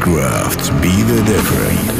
Beechcraft. Be the difference.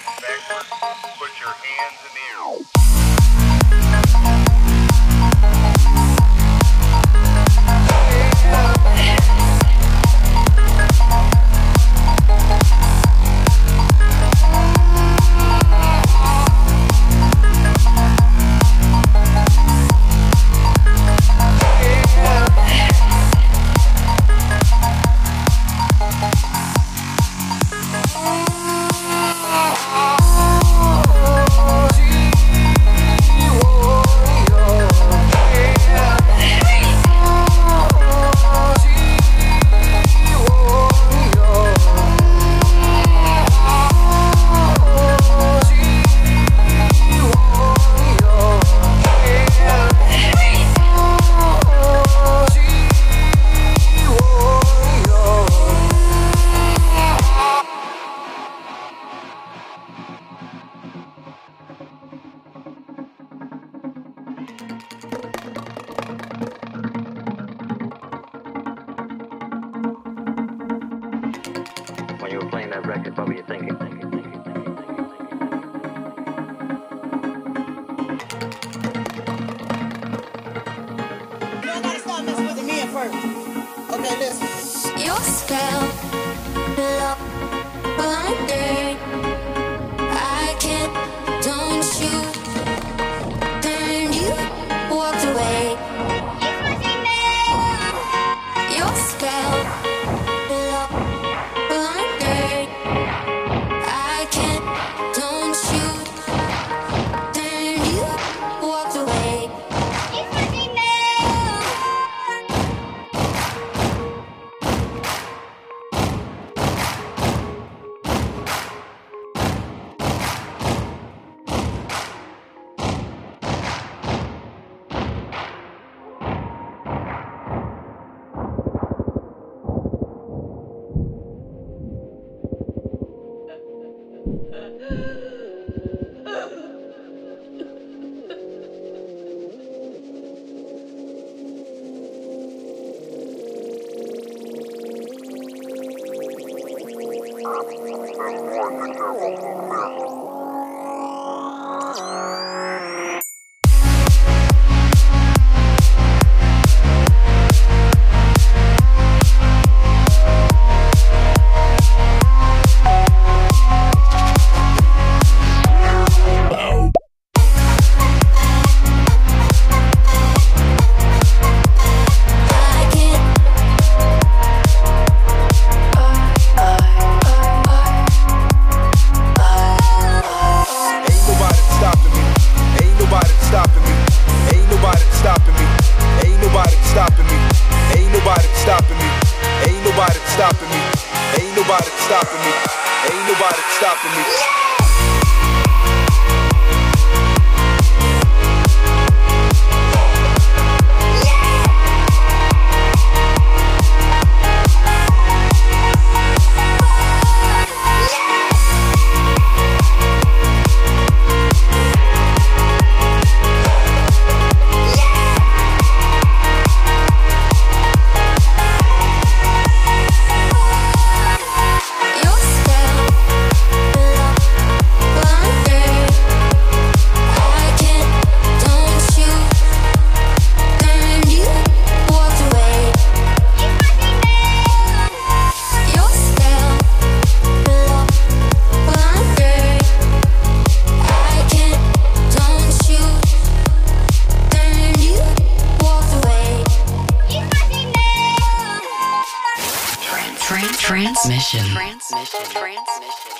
backwards, put your hands in the air. Transmission. Transmission. Transmission.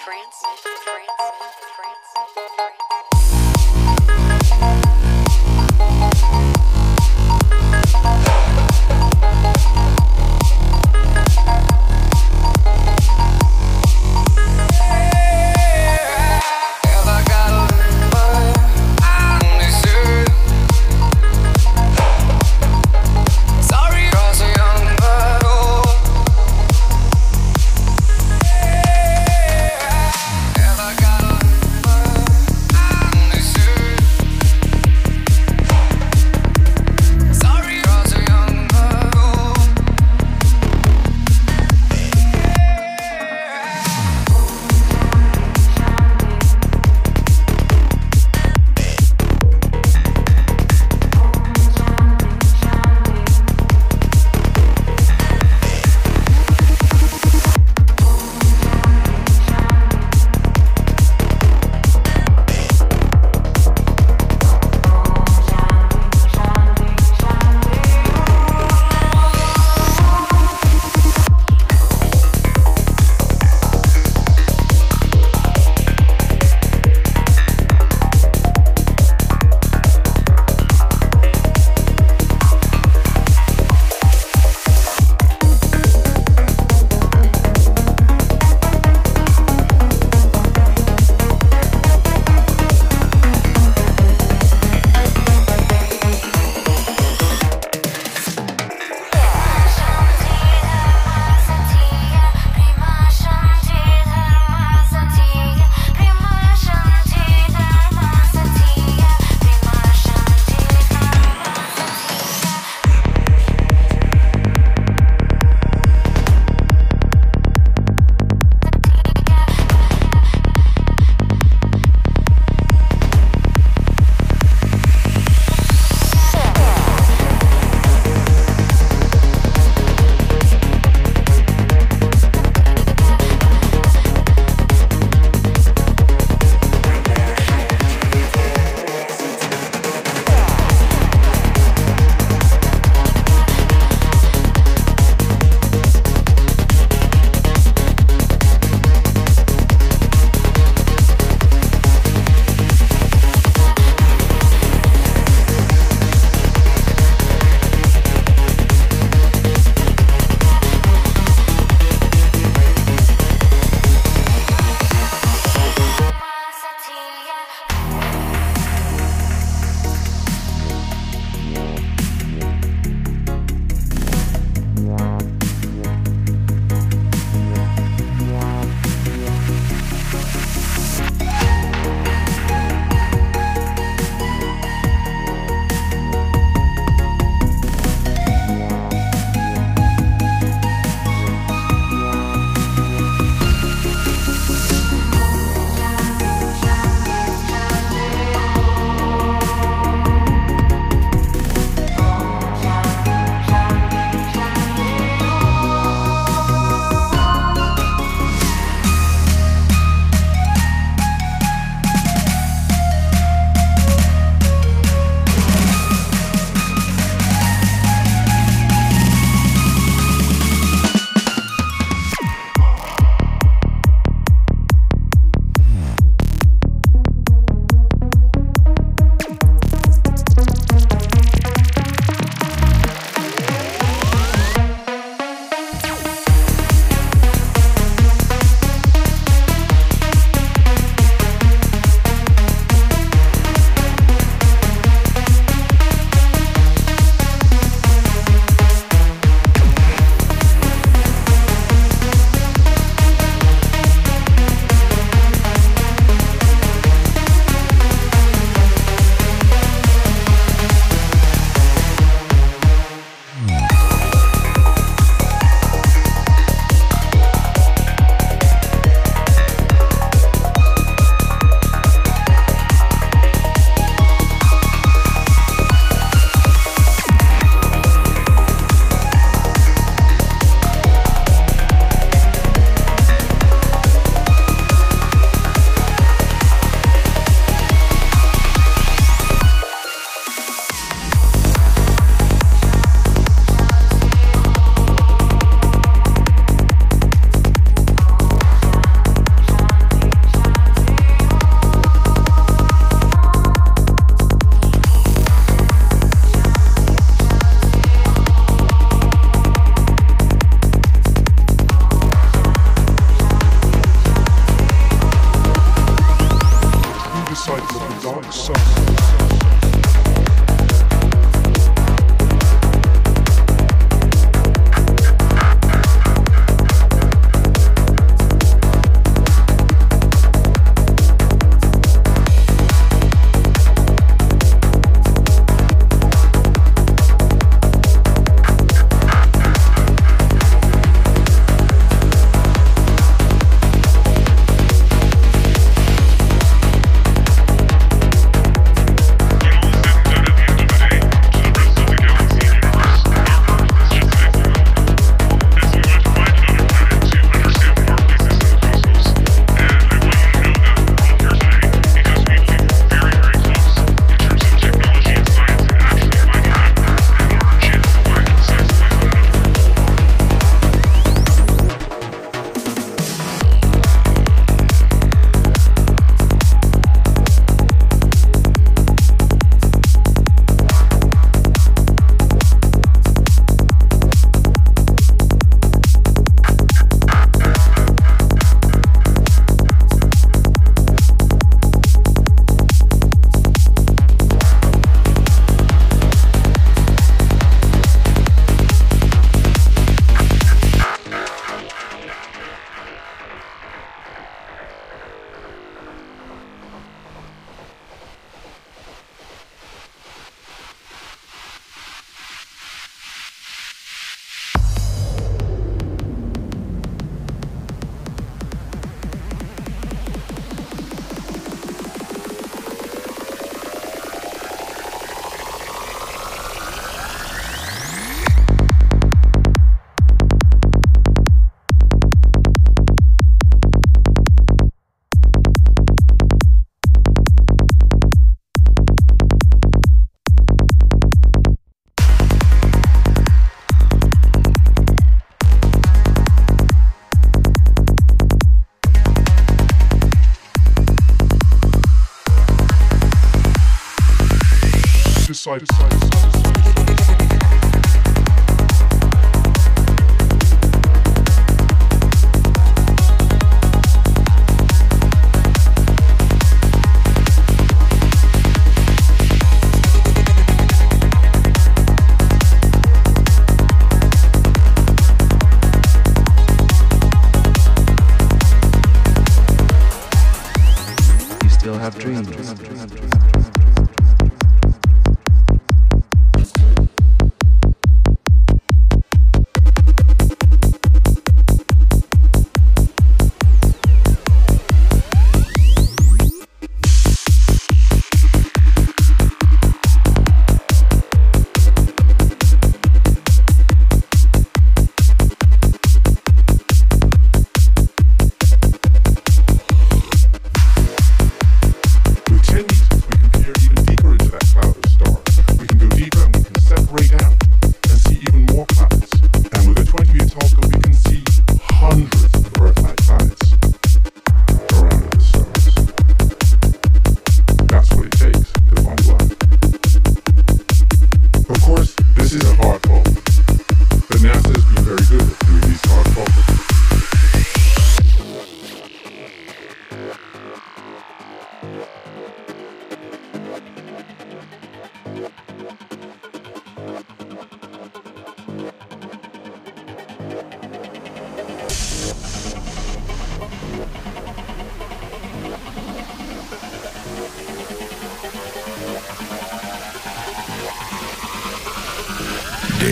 Side to side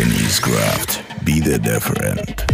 Dennis Craft. Be the different.